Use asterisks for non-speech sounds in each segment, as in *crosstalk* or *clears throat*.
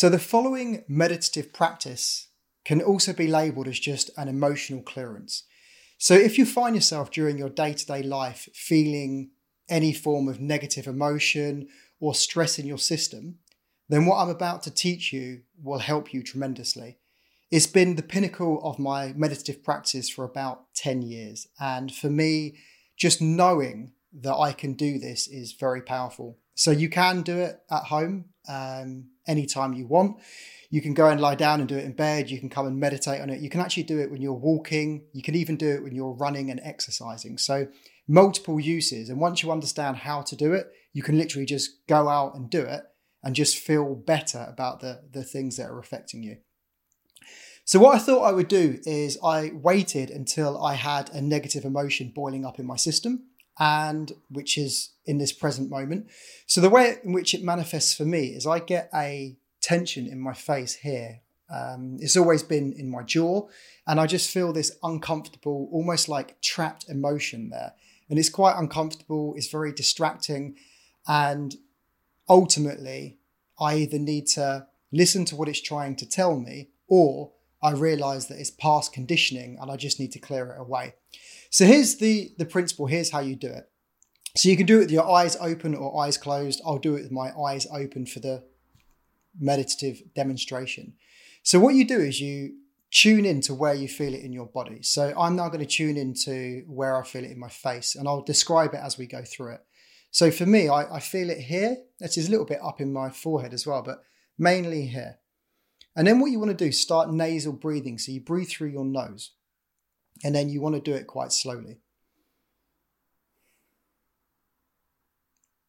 So, the following meditative practice can also be labeled as just an emotional clearance. So, if you find yourself during your day to day life feeling any form of negative emotion or stress in your system, then what I'm about to teach you will help you tremendously. It's been the pinnacle of my meditative practice for about 10 years. And for me, just knowing that I can do this is very powerful. So you can do it at home um, anytime you want. You can go and lie down and do it in bed. You can come and meditate on it. You can actually do it when you're walking. You can even do it when you're running and exercising. So, multiple uses. And once you understand how to do it, you can literally just go out and do it and just feel better about the, the things that are affecting you. So, what I thought I would do is I waited until I had a negative emotion boiling up in my system, and which is in this present moment. So, the way in which it manifests for me is I get a tension in my face here. Um, it's always been in my jaw, and I just feel this uncomfortable, almost like trapped emotion there. And it's quite uncomfortable, it's very distracting, and ultimately, I either need to listen to what it's trying to tell me, or I realize that it's past conditioning and I just need to clear it away. So here's the, the principle, here's how you do it. So you can do it with your eyes open or eyes closed. I'll do it with my eyes open for the meditative demonstration. So, what you do is you tune into where you feel it in your body. So, I'm now going to tune into where I feel it in my face, and I'll describe it as we go through it. So, for me, I, I feel it here. That is a little bit up in my forehead as well, but mainly here. And then, what you want to do, start nasal breathing. So, you breathe through your nose, and then you want to do it quite slowly.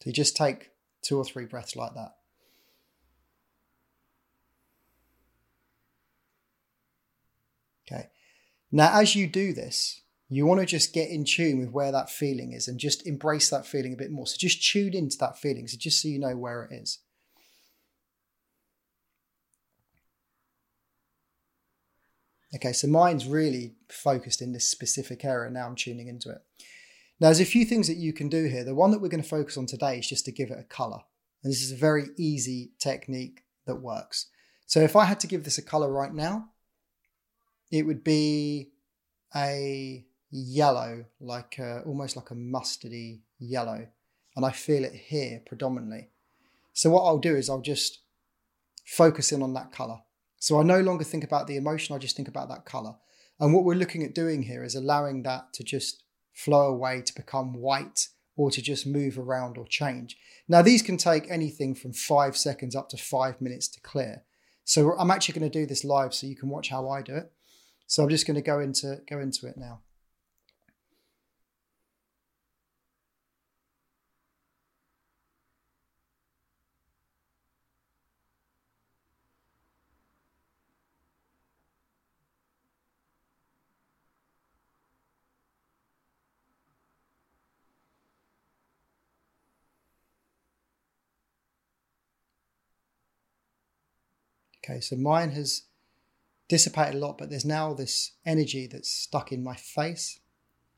So, you just take two or three breaths like that. Okay. Now, as you do this, you want to just get in tune with where that feeling is and just embrace that feeling a bit more. So just tune into that feeling. So just so you know where it is. Okay, so mine's really focused in this specific area. Now I'm tuning into it. Now, there's a few things that you can do here. The one that we're going to focus on today is just to give it a color. And this is a very easy technique that works. So if I had to give this a color right now, it would be a yellow, like a, almost like a mustardy yellow. And I feel it here predominantly. So what I'll do is I'll just focus in on that color. So I no longer think about the emotion, I just think about that color. And what we're looking at doing here is allowing that to just flow away to become white or to just move around or change. Now, these can take anything from five seconds up to five minutes to clear. So I'm actually going to do this live so you can watch how I do it. So I'm just going to go into go into it now. Okay, so mine has dissipated a lot, but there's now this energy that's stuck in my face.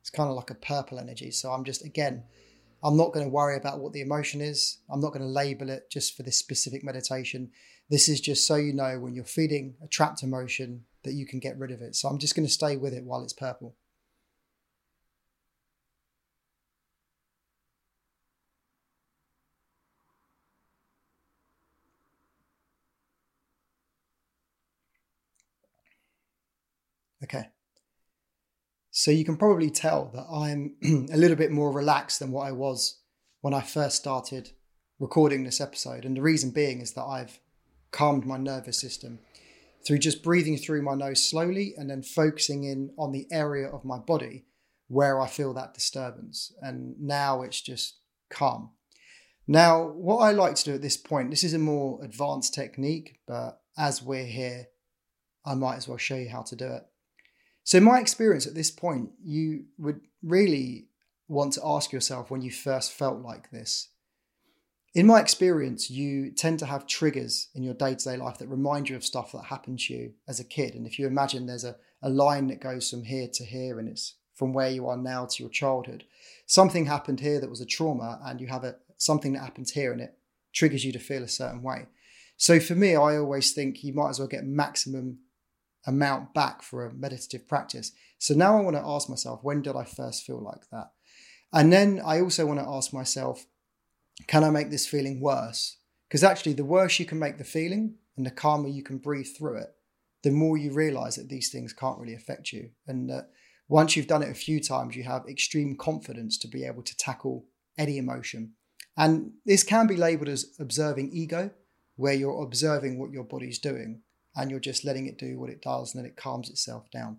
It's kind of like a purple energy. So I'm just, again, I'm not going to worry about what the emotion is. I'm not going to label it just for this specific meditation. This is just so you know when you're feeling a trapped emotion that you can get rid of it. So I'm just going to stay with it while it's purple. Okay. So you can probably tell that I'm *clears throat* a little bit more relaxed than what I was when I first started recording this episode. And the reason being is that I've calmed my nervous system through just breathing through my nose slowly and then focusing in on the area of my body where I feel that disturbance. And now it's just calm. Now, what I like to do at this point, this is a more advanced technique, but as we're here, I might as well show you how to do it. So, my experience at this point, you would really want to ask yourself when you first felt like this. In my experience, you tend to have triggers in your day to day life that remind you of stuff that happened to you as a kid. And if you imagine there's a, a line that goes from here to here and it's from where you are now to your childhood, something happened here that was a trauma, and you have a, something that happens here and it triggers you to feel a certain way. So for me, I always think you might as well get maximum amount back for a meditative practice. So now I want to ask myself, when did I first feel like that? And then I also want to ask myself, can I make this feeling worse? Because actually, the worse you can make the feeling and the calmer you can breathe through it, the more you realize that these things can't really affect you. And that once you've done it a few times, you have extreme confidence to be able to tackle any emotion. And this can be labeled as observing ego, where you're observing what your body's doing and you're just letting it do what it does and then it calms itself down.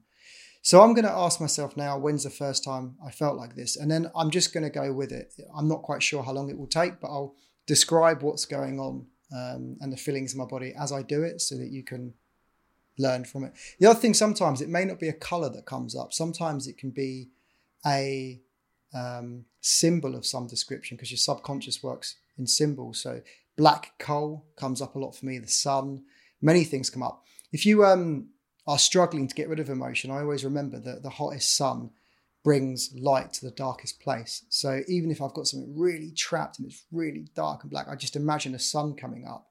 So I'm going to ask myself now, when's the first time I felt like this? And then I'm just going to go with it. I'm not quite sure how long it will take, but I'll describe what's going on um, and the feelings in my body as I do it so that you can learn from it. The other thing, sometimes it may not be a color that comes up. Sometimes it can be a um, symbol of some description because your subconscious works in symbols. So black coal comes up a lot for me. The sun, many things come up. If you um, are struggling to get rid of emotion, I always remember that the hottest sun brings light to the darkest place. So even if I've got something really trapped and it's really dark and black, I just imagine a sun coming up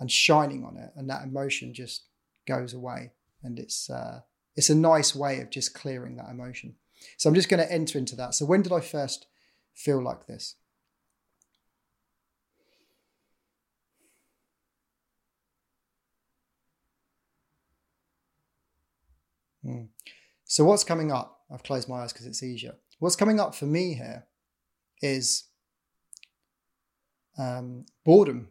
and shining on it, and that emotion just goes away. And it's uh, it's a nice way of just clearing that emotion. So I'm just going to enter into that. So when did I first feel like this? Hmm. So what's coming up? I've closed my eyes because it's easier. What's coming up for me here is um, boredom,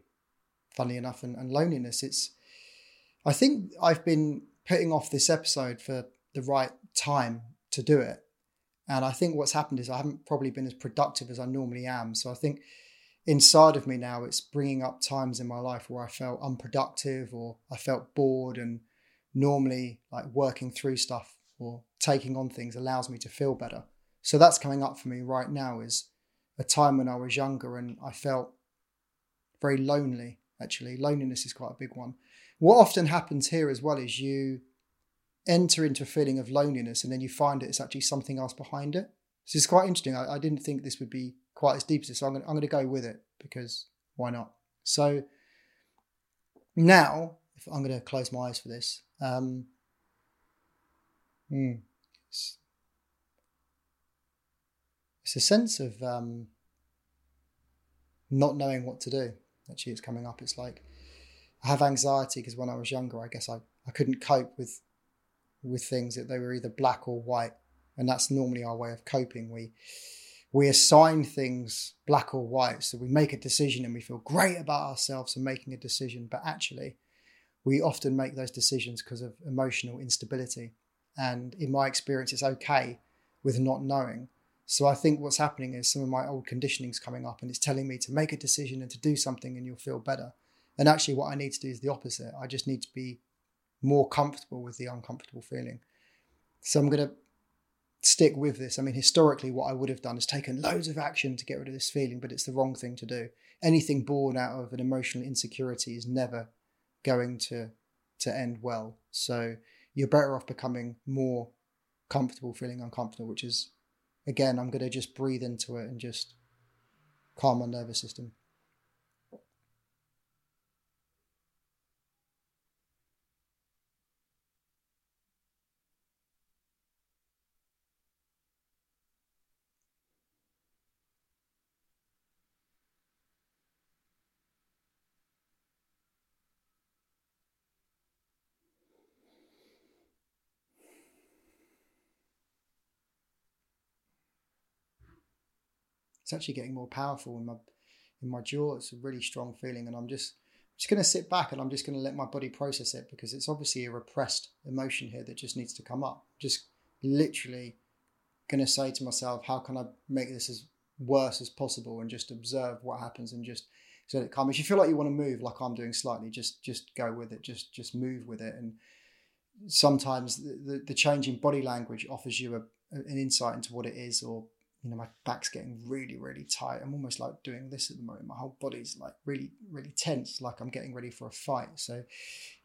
funnily enough, and, and loneliness. It's I think I've been putting off this episode for the right time to do it. And I think what's happened is I haven't probably been as productive as I normally am. So I think inside of me now, it's bringing up times in my life where I felt unproductive or I felt bored. And normally, like working through stuff or taking on things allows me to feel better. So that's coming up for me right now is a time when I was younger and I felt very lonely, actually. Loneliness is quite a big one. What often happens here as well is you enter into a feeling of loneliness and then you find it's actually something else behind it. So it's quite interesting. I, I didn't think this would be quite as deep as this. So I'm going, I'm going to go with it because why not? So now, if I'm going to close my eyes for this, um, hmm, it's, it's, a sense of um, not knowing what to do. Actually, it's coming up. It's like I have anxiety because when I was younger, I guess I, I couldn't cope with with things that they were either black or white, and that's normally our way of coping. We we assign things black or white, so we make a decision and we feel great about ourselves and making a decision, but actually, we often make those decisions because of emotional instability. And in my experience, it's okay with not knowing. So I think what's happening is some of my old conditioning's coming up and it's telling me to make a decision and to do something and you'll feel better. And actually, what I need to do is the opposite. I just need to be more comfortable with the uncomfortable feeling. So I'm going to stick with this. I mean, historically, what I would have done is taken loads of action to get rid of this feeling, but it's the wrong thing to do. Anything born out of an emotional insecurity is never going to to end well. So you're better off becoming more comfortable feeling uncomfortable, which is again, I'm going to just breathe into it and just calm my nervous system. It's actually getting more powerful in my in my jaw. It's a really strong feeling, and I'm just just going to sit back and I'm just going to let my body process it because it's obviously a repressed emotion here that just needs to come up. Just literally going to say to myself, how can I make this as worse as possible, and just observe what happens and just let it come. If you feel like you want to move, like I'm doing slightly, just just go with it. Just just move with it and sometimes the, the, the change in body language offers you a, an insight into what it is or you know, my back's getting really, really tight. I'm almost like doing this at the moment. My whole body's like really, really tense, like I'm getting ready for a fight. So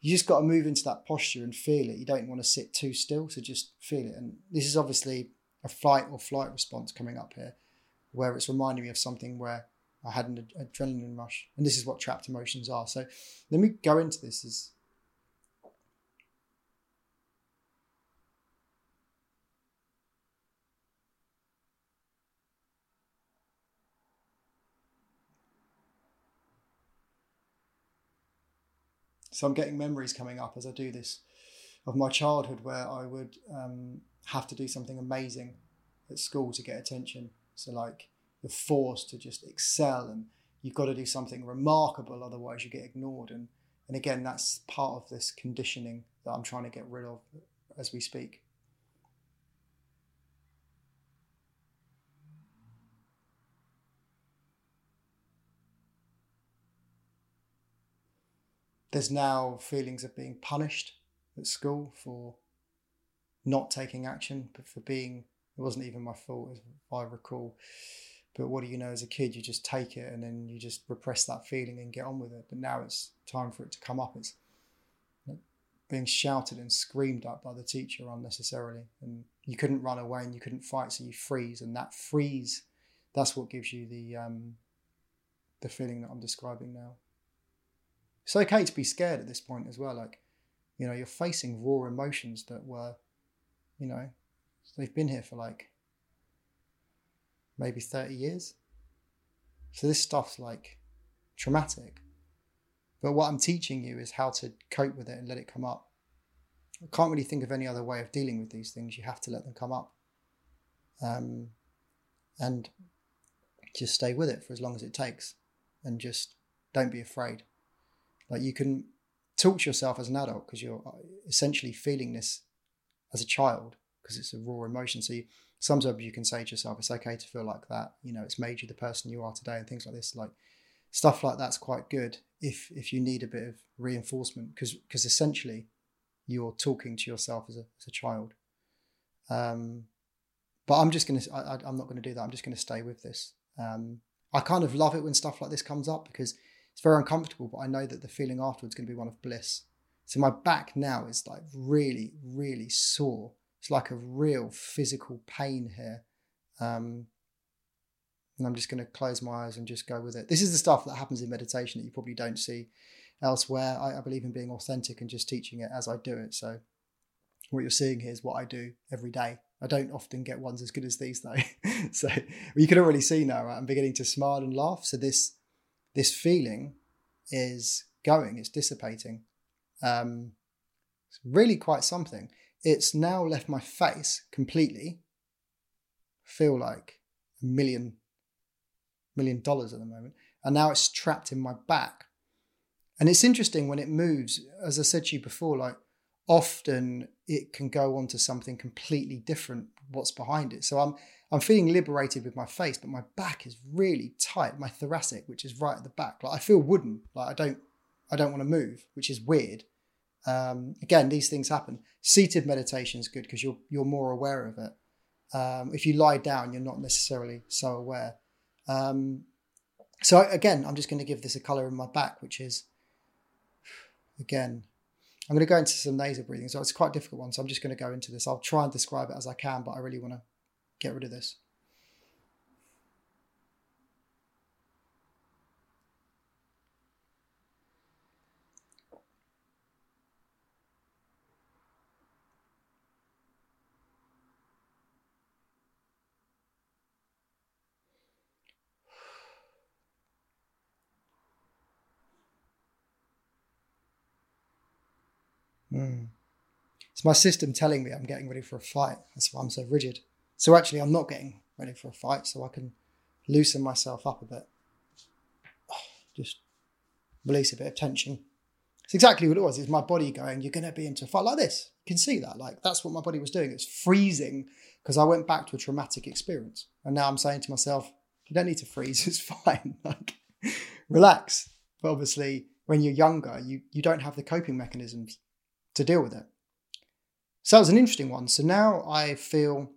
you just got to move into that posture and feel it. You don't want to sit too still, so just feel it. And this is obviously a fight or flight response coming up here, where it's reminding me of something where I had an adrenaline rush, and this is what trapped emotions are. So let me go into this as So I'm getting memories coming up as I do this of my childhood where I would um, have to do something amazing at school to get attention. So like you're forced to just excel and you've got to do something remarkable, otherwise you get ignored. And and again, that's part of this conditioning that I'm trying to get rid of as we speak. There's now feelings of being punished at school for not taking action, but for being, it wasn't even my fault, if I recall. But what do you know as a kid? You just take it and then you just repress that feeling and get on with it. But now it's time for it to come up. It's being shouted and screamed at by the teacher unnecessarily. And you couldn't run away and you couldn't fight, so you freeze. And that freeze, that's what gives you the um, the feeling that I'm describing now. It's okay to be scared at this point as well. Like, you know, you're facing raw emotions that were, you know, they've been here for like maybe 30 years. So this stuff's like traumatic. But what I'm teaching you is how to cope with it and let it come up. I can't really think of any other way of dealing with these things. You have to let them come up. Um, and just stay with it for as long as it takes. And just don't be afraid. Like you can talk to yourself as an adult because you're uh, essentially feeling this as a child because it's a raw emotion. So you, sometimes you can say to yourself, it's okay to feel like that. You know, it's made you the person you are today and things like this. Like stuff like that's quite good if if you need a bit of reinforcement because because essentially you're talking to yourself as a, as a child. Um, but I'm just gonna I, I'm not gonna do that. I'm just gonna stay with this. Um, I kind of love it when stuff like this comes up because it's very uncomfortable, but I know that the feeling afterwards is going to be one of bliss. So my back now is like really, really sore. It's like a real physical pain here. Um, and I'm just going to close my eyes and just go with it. This is the stuff that happens in meditation that you probably don't see elsewhere. I, I believe in being authentic and just teaching it as I do it. So what you're seeing here is what I do every day. I don't often get ones as good as these though. *laughs* so well, you can already see now, right? I'm beginning to smile and laugh. So this this feeling is going, it's dissipating. Um, it's really quite something. It's now left my face completely feel like a million million dollars at the moment, and now it's trapped in my back. And it's interesting when it moves, as I said to you before, like often it can go on to something completely different what's behind it. So I'm I'm feeling liberated with my face, but my back is really tight. My thoracic, which is right at the back, like I feel wooden. Like I don't, I don't want to move, which is weird. Um, again, these things happen. Seated meditation is good because you're you're more aware of it. Um, if you lie down, you're not necessarily so aware. Um, so again, I'm just going to give this a color in my back, which is again. I'm going to go into some nasal breathing. So it's quite a difficult one. So I'm just going to go into this. I'll try and describe it as I can, but I really want to get rid of this. Mm. It's my system telling me I'm getting ready for a fight. That's why I'm so rigid. So actually, I'm not getting ready for a fight, so I can loosen myself up a bit. *sighs* Just release a bit of tension. It's exactly what it was. It's my body going, You're going to be into a fight like this. You can see that. Like, that's what my body was doing. It's freezing because I went back to a traumatic experience. And now I'm saying to myself, You don't need to freeze. *laughs* It's fine. *laughs* like, relax. But obviously, when you're younger, you, you don't have the coping mechanisms to deal with it. So that was an interesting one. So now I feel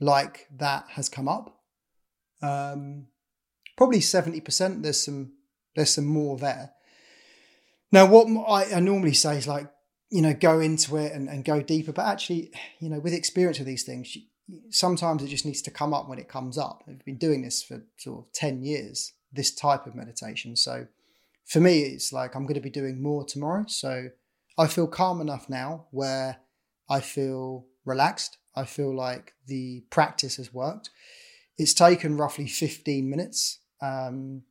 like that has come up. Um, probably 70%. There's some there's some more there. Now, what I, I, normally say is like, you know, go into it and, and go deeper. But actually, you know, with experience of these things, sometimes it just needs to come up when it comes up. I've been doing this for sort of 10 years, this type of meditation. So for me, it's like I'm going to be doing more tomorrow. So I feel calm enough now where I feel relaxed. I feel like the practice has worked. It's taken roughly 15 minutes. Um,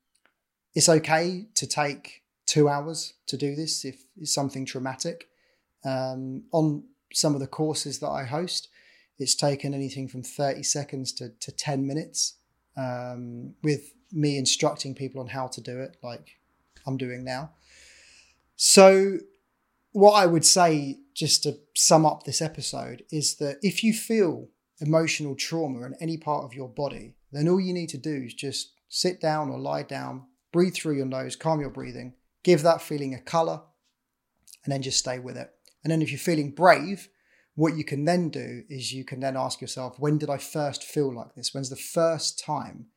it's okay to take two hours to do this if it's something traumatic. Um, on some of the courses that I host, it's taken anything from 30 seconds to, to 10 minutes um, with me instructing people on how to do it, like I'm doing now. So, what I would say, just to sum up this episode, is that if you feel emotional trauma in any part of your body, then all you need to do is just sit down or lie down, breathe through your nose, calm your breathing, give that feeling a color, and then just stay with it. And then if you're feeling brave, what you can then do is you can then ask yourself, when did I first feel like this? When's the first time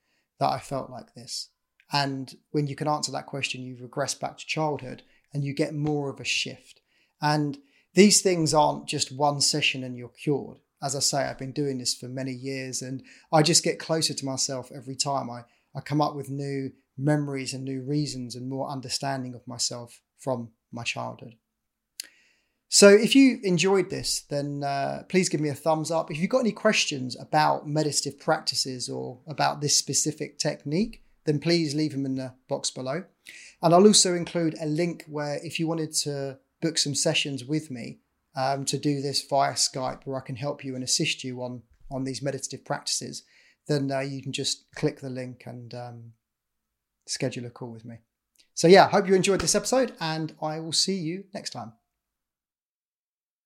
that I felt like this? And when you can answer that question, you regress back to childhood and you get more of a shift. And these things aren't just one session and you're cured. As I say, I've been doing this for many years and I just get closer to myself every time. I, I come up with new memories and new reasons and more understanding of myself from my childhood. So, if you enjoyed this, then uh, please give me a thumbs up. If you've got any questions about meditative practices or about this specific technique, then please leave them in the box below. And I'll also include a link where if you wanted to book some sessions with me um, to do this via Skype, where I can help you and assist you on on these meditative practices, then uh, you can just click the link and um, schedule a call with me. So yeah, I hope you enjoyed this episode, and I will see you next time.